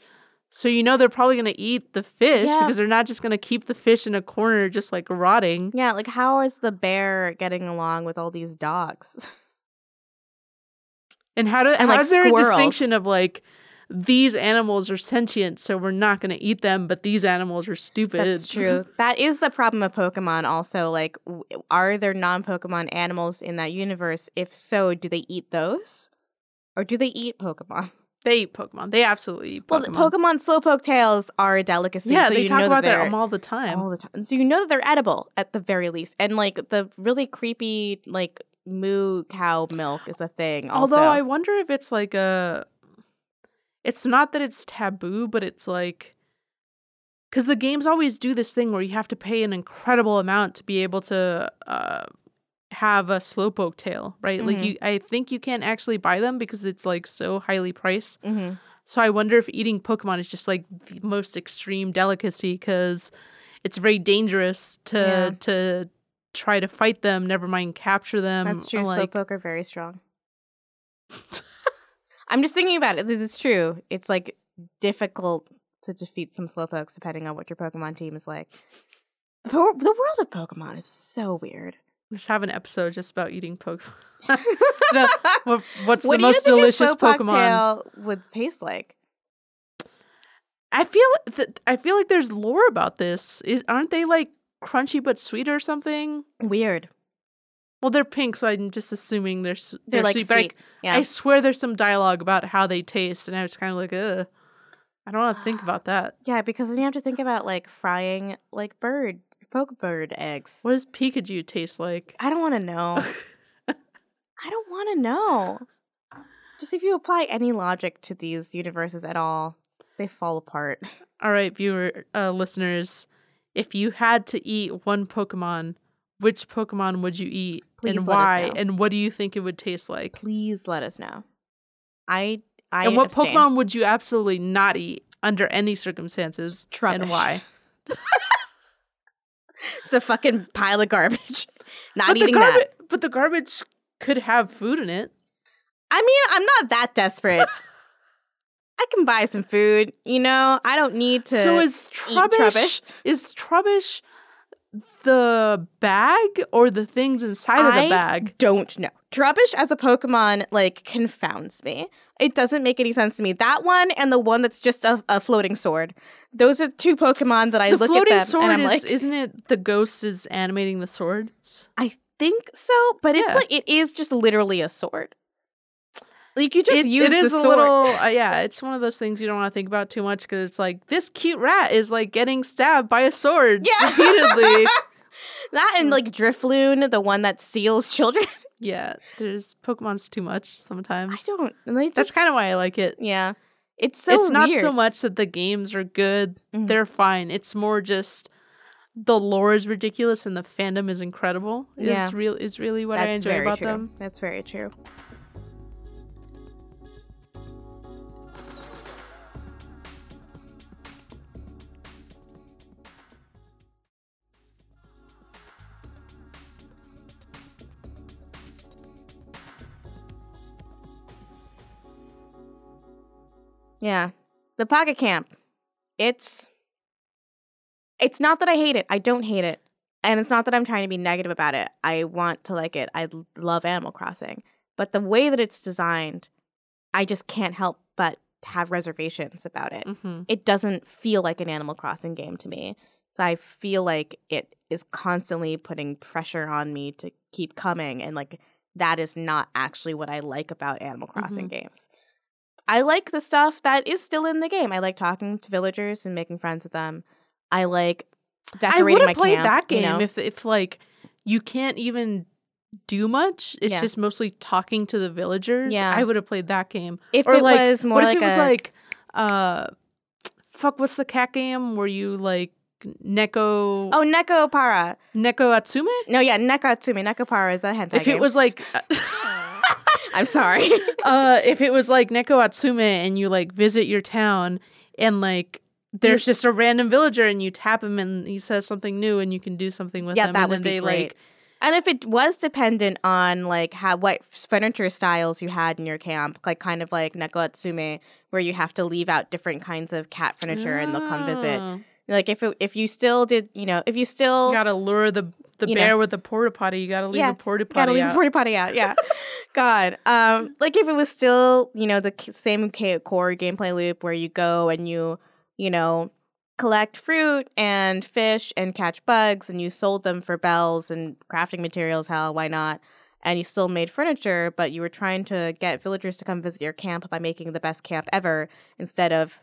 So you know they're probably gonna eat the fish Yeah. because they're not just gonna keep the fish in a corner just like rotting. Yeah, like how is the bear getting along with all these dogs? And how do And, how like, is there squirrels. a distinction of like these animals are sentient, so we're not going to eat them, but these animals are stupid? That's true. That is the problem of Pokemon. Also, like, w- are there non-Pokemon animals in that universe? If so, do they eat those, or do they eat Pokemon? they eat Pokemon. They absolutely eat Well, Pokemon. the Pokemon Slowpoke tails are a delicacy. yeah, so they you talk about that that all the time. all the time. So you know that they're edible at the very least, and like the really creepy like moo cow milk is a thing. Also, Although I wonder if it's like a, it's not that it's taboo, but it's like, because the games always do this thing where you have to pay an incredible amount to be able to uh, have a slowpoke tail, right? Like Mhm. you, I think you can't actually buy them because it's like so highly priced. hmm So I wonder if eating Pokemon is just like the most extreme delicacy because it's very dangerous to Yeah. to try to fight them. Never mind capture them. that's true. Like, Slowpoke are very strong. I'm just thinking about it. It's true. It's like difficult to defeat some slowpokes depending on what your Pokemon team is like. The, po- the world of Pokemon is so weird. Let's have an episode just about eating Pokemon. the, what, what's what the most delicious Pokemon? would taste like? I feel that I feel like there's lore about this. Is, aren't they like crunchy but sweet or something? Weird. Well, they're pink, so I'm just assuming they're They're, they're, like sweet. sweet. But yeah. I, I swear there's some dialogue about how they taste, and I was kind of like, ugh. I don't want to think about that. yeah, because then you have to think about like frying like bird poke bird eggs. What does Pikachu taste like? I don't want to know. I don't want to know. Just if you apply any logic to these universes at all, they fall apart. All right, viewer, uh, listeners, if you had to eat one Pokemon, which Pokemon would you eat Please and why? And what do you think it would taste like? Please let us know. I I and what abstain. Pokemon would you absolutely not eat under any circumstances? Trubbish. And why? It's a fucking pile of garbage. Not but eating the that. But the garbage could have food in it. I mean, I'm not that desperate. I can buy some food, you know. I don't need to. so is Trubbish, Trubbish. is Trubbish the bag or the things inside of the bag? don't know. Trubbish as a Pokemon like confounds me. It doesn't make any sense to me. That one and the one that's just a, a floating sword. Those are two Pokemon that I the look at them sword and I'm is like, isn't it the ghost is animating the swords? I think so, but it's like it is just literally a sword. Like you just it, use it is a little uh, yeah it's one of those things you don't want to think about too much because it's like this cute rat is like getting stabbed by a sword Yeah. repeatedly that and like Drifloon, the one that steals children. yeah there's pokemon's too much sometimes I don't. and They just, that's kind of why i like it yeah. It's so it's not weird. so much that the games are good Mhm. they're fine it's more just the lore is ridiculous and the fandom is incredible is Yeah. real is really what i enjoy about true. them That's very true. Yeah. The Pocket Camp. It's it's not that I hate it. I don't hate it. And it's not that I'm trying to be negative about it. I want to like it. I love Animal Crossing. But the way that it's designed, I just can't help but have reservations about it. Mm-hmm. It doesn't feel like an Animal Crossing game to me. So I feel like it is constantly putting pressure on me to keep coming and like that is not actually what I like about Animal Crossing games. I like the stuff that is still in the game. I like talking to villagers and making friends with them. I like decorating I would have played camp, that you game know? if if like you can't even do much. It's Yeah. just mostly talking to the villagers. Yeah. I would have played that game. if or it like, was more what if like it was a, like uh fuck what's the cat game where you like Neko oh Neko Para. Neko Atsume? No, yeah, Neko Atsume. Neko Para is a hentai If game. it was like I'm sorry. uh if it was like Neko Atsume and you like visit your town and like there's just a random villager and you tap him and he says something new and you can do something with Yeah, him that and would then be they great. like And if it was dependent on like how what furniture styles you had in your camp, like kind of like Neko Atsume, where you have to leave out different kinds of cat furniture and they'll come visit. Like if it, if you still did, you know, if you still You gotta lure the the You know. bear with the porta potty. You gotta leave Yeah, a porta potty. gotta leave out. a porta potty out. Yeah, God. Um, like if it was still, you know, the same core gameplay loop where you go and you, you know, collect fruit and fish and catch bugs and you sold them for bells and crafting materials. Hell, why not? And you still made furniture, but you were trying to get villagers to come visit your camp by making the best camp ever instead of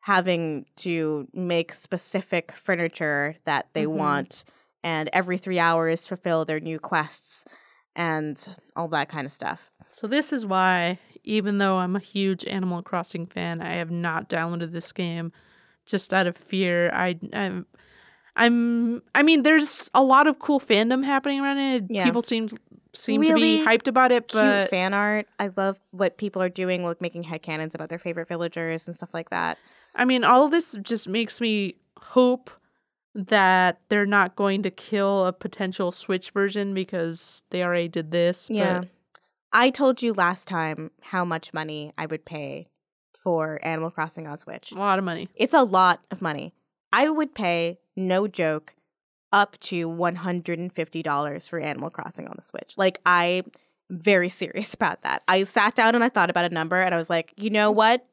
having to make specific furniture that they Mhm. want and every three hours fulfill their new quests and all that kind of stuff. So this is why, even though I'm a huge Animal Crossing fan, I have not downloaded this game just out of fear. I I'm I'm I mean there's a lot of cool fandom happening around it. Yeah. People seem seem to be hyped about it, Cute but fan art. I love what people are doing, like making headcanons about their favorite villagers and stuff like that. I mean all of this just makes me hope that they're not going to kill a potential Switch version because they already did this. Yeah. But I told you last time how much money I would pay for Animal Crossing on Switch. a lot of money. It's a lot of money. I would pay, no joke, up to $150 for Animal Crossing on the Switch. Like, I'm very serious about that. I sat down and I thought about a number and I was like, you know what?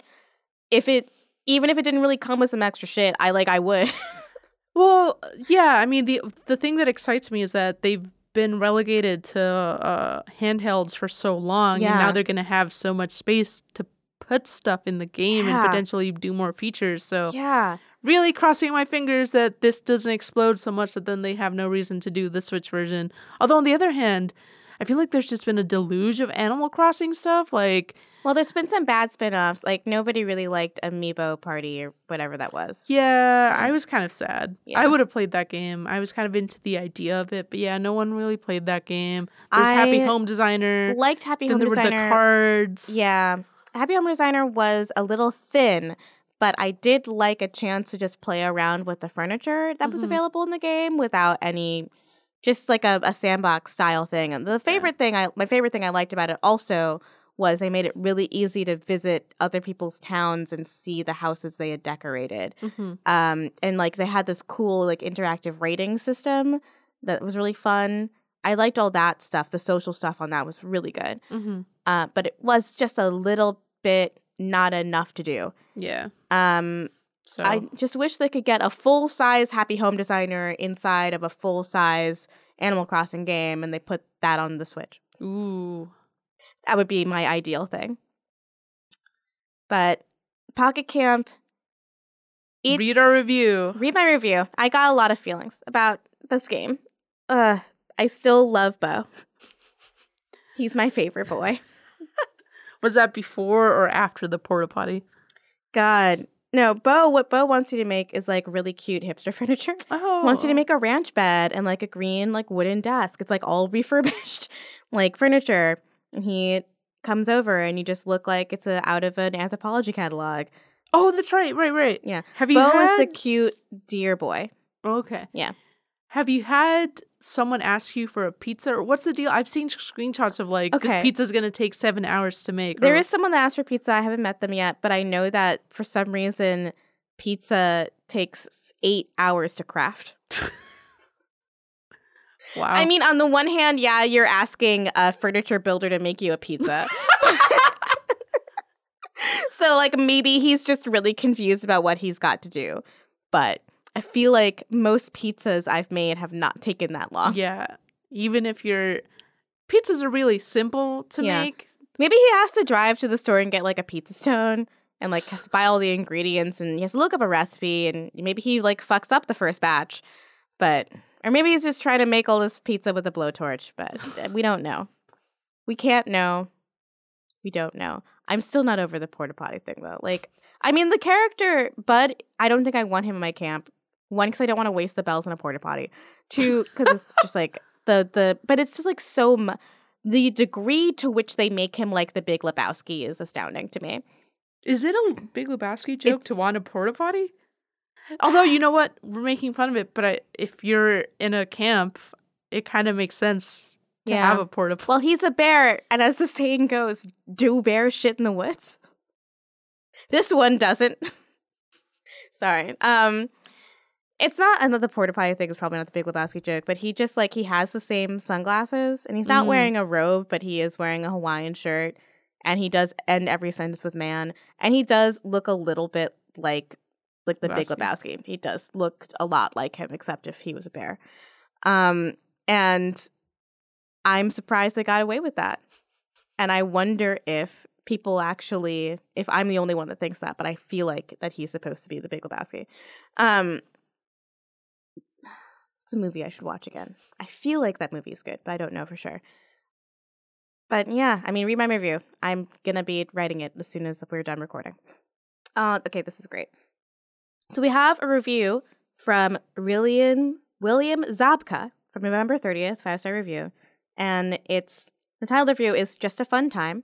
If it, even if it didn't really come with some extra shit, I like, I would. Well, yeah, I mean the the thing that excites me is that they've been relegated to uh, handhelds for so long, and now they're going to have so much space to put stuff in the game Yeah. and potentially do more features. So, yeah. really crossing my fingers that this doesn't explode so much that then they have no reason to do the Switch version. Although on the other hand, I feel like there's just been a deluge of Animal Crossing stuff, like Well, there's been some bad spin offs. Like, nobody really liked Amiibo Party or whatever that was. Yeah, I was kind of sad. Yeah. I would have played that game. I was kind of into the idea of it, but yeah, no one really played that game. There's Happy Home Designer. Liked Happy then Home there were Designer. the cards. Yeah. Happy Home Designer was a little thin, but I did like a chance to just play around with the furniture that was Mhm. available in the game without any just like a, a sandbox style thing. And the favorite thing I my favorite thing I liked about it also was they made it really easy to visit other people's towns and see the houses they had decorated. hmm Um and like they had this cool like interactive rating system that was really fun. I liked all that stuff. The social stuff on that was really good hmm uh, but it was just a little bit not enough to do. Yeah. Um, So I just wish they could get a full size Happy Home Designer inside of a full size Animal Crossing game, and they put that on the Switch. ooh. That would be my ideal thing. But Pocket Camp. Read our review. read my review. I got a lot of feelings about this game. Uh, I still love Beau. He's my favorite boy. Was that before or after the porta potty? God. No, Beau, what Beau wants you to make is like really cute hipster furniture. Oh. Wants you to oh. make a ranch bed and like a green like wooden desk. It's like all refurbished like furniture. And he comes over and you just look like it's a, out of an Anthropologie catalog. Oh, that's right. Right, right. Yeah. Have you Beau had is the cute deer boy. Okay. Yeah. Have you had someone asks you for a pizza or what's the deal? I've seen screenshots of like Okay. this pizza's gonna take seven hours to make. There or- is someone that asked for pizza. I haven't met them yet, but I know that for some reason, pizza takes eight hours to craft. wow. I mean, on the one hand, yeah, you're asking a furniture builder to make you a pizza. so, like, maybe he's just really confused about what he's got to do. But I feel like most pizzas I've made have not taken that long. yeah. Even if you're pizzas are really simple to Yeah. make. Maybe he has to drive to the store and get like a pizza stone and like has to buy all the ingredients and he has to look up a recipe and maybe he like fucks up the first batch. But or maybe he's just trying to make all this pizza with a blowtorch, but we don't know. We can't know. We don't know. I'm still not over the porta potty thing though. Like I mean the character Bud, I don't think I want him in my camp. One cuz I don't want to waste the bells in a porta potty. Two cuz it's just like the the but it's just like so mu- the degree to which they make him like the Big Lebowski is astounding to me. Is it a Big Lebowski joke to want a porta potty? Although you know what, we're making fun of it, but I, if you're in a camp, it kind of makes sense to Yeah. have a porta potty. Well, he's a bear, and as the saying goes, do bears shit in the woods? This one doesn't. Sorry. Um, it's not another porta potty thing. Is probably not the Big Lebowski joke, but he just like he has the same sunglasses, and he's not Mm. wearing a robe, but he is wearing a Hawaiian shirt, and he does end every sentence with "man," and he does look a little bit like like the Big Lebowski. Lebowski. He does look a lot like him, except if he was a bear. Um, and I'm surprised they got away with that. And I wonder if people actually, if I'm the only one that thinks that, but I feel like that he's supposed to be the Big Lebowski. Um, it's a movie I should watch again. I feel like that movie is good, but I don't know for sure. But yeah, I mean, read my review. I'm gonna be writing it as soon as we're done recording. Uh, okay, this is great. So we have a review from William William Zabka from November 30th, five star review, and it's the title of the review is just a fun time.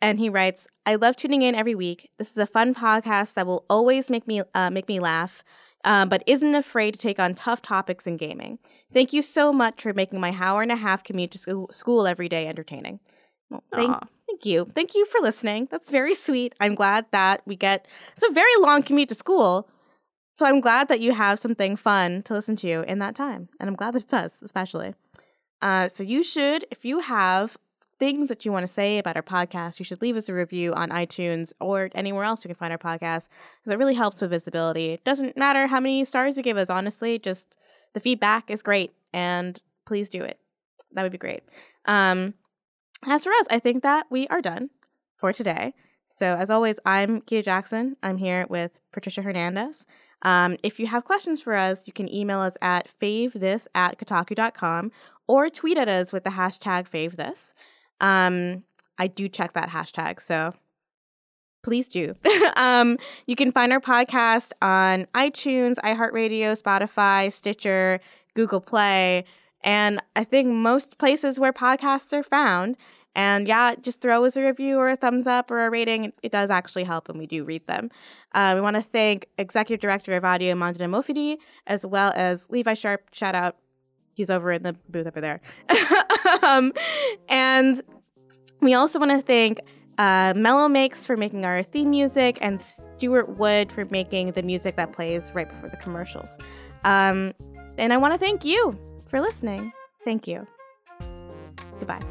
And he writes, "I love tuning in every week. This is a fun podcast that will always make me uh, make me laugh." Um, but isn't afraid to take on tough topics in gaming. Thank you so much for making my hour and a half commute to school, school every day entertaining. Well, thank, thank you. Thank you for listening. That's very sweet. I'm glad that we get it's a very long commute to school. So I'm glad that you have something fun to listen to in that time. And I'm glad that it's us, especially. Uh, so you should, if you have things that you want to say about our podcast, you should leave us a review on iTunes or anywhere else you can find our podcast because it really helps with visibility. It doesn't matter how many stars you give us, honestly, just the feedback is great and please do it. That would be great. Um, as for us, I think that we are done for today. So, as always, I'm Gita Jackson. I'm here with Patricia Hernandez. Um, if you have questions for us, you can email us at favethis at kotaku.com or tweet at us with the hashtag favethis. Um, I do check that hashtag, so please do. um, you can find our podcast on iTunes, iHeartRadio, Spotify, Stitcher, Google Play, and I think most places where podcasts are found. And yeah, just throw us a review or a thumbs up or a rating. It does actually help, and we do read them. Uh, we want to thank Executive Director of Audio Mandana Mofidi, as well as Levi Sharpe. Shout out. He's over in the booth over there. um, and we also want to thank uh, Mellow Makes for making our theme music and Stuart Wood for making the music that plays right before the commercials. Um, and I want to thank you for listening. Thank you. Goodbye.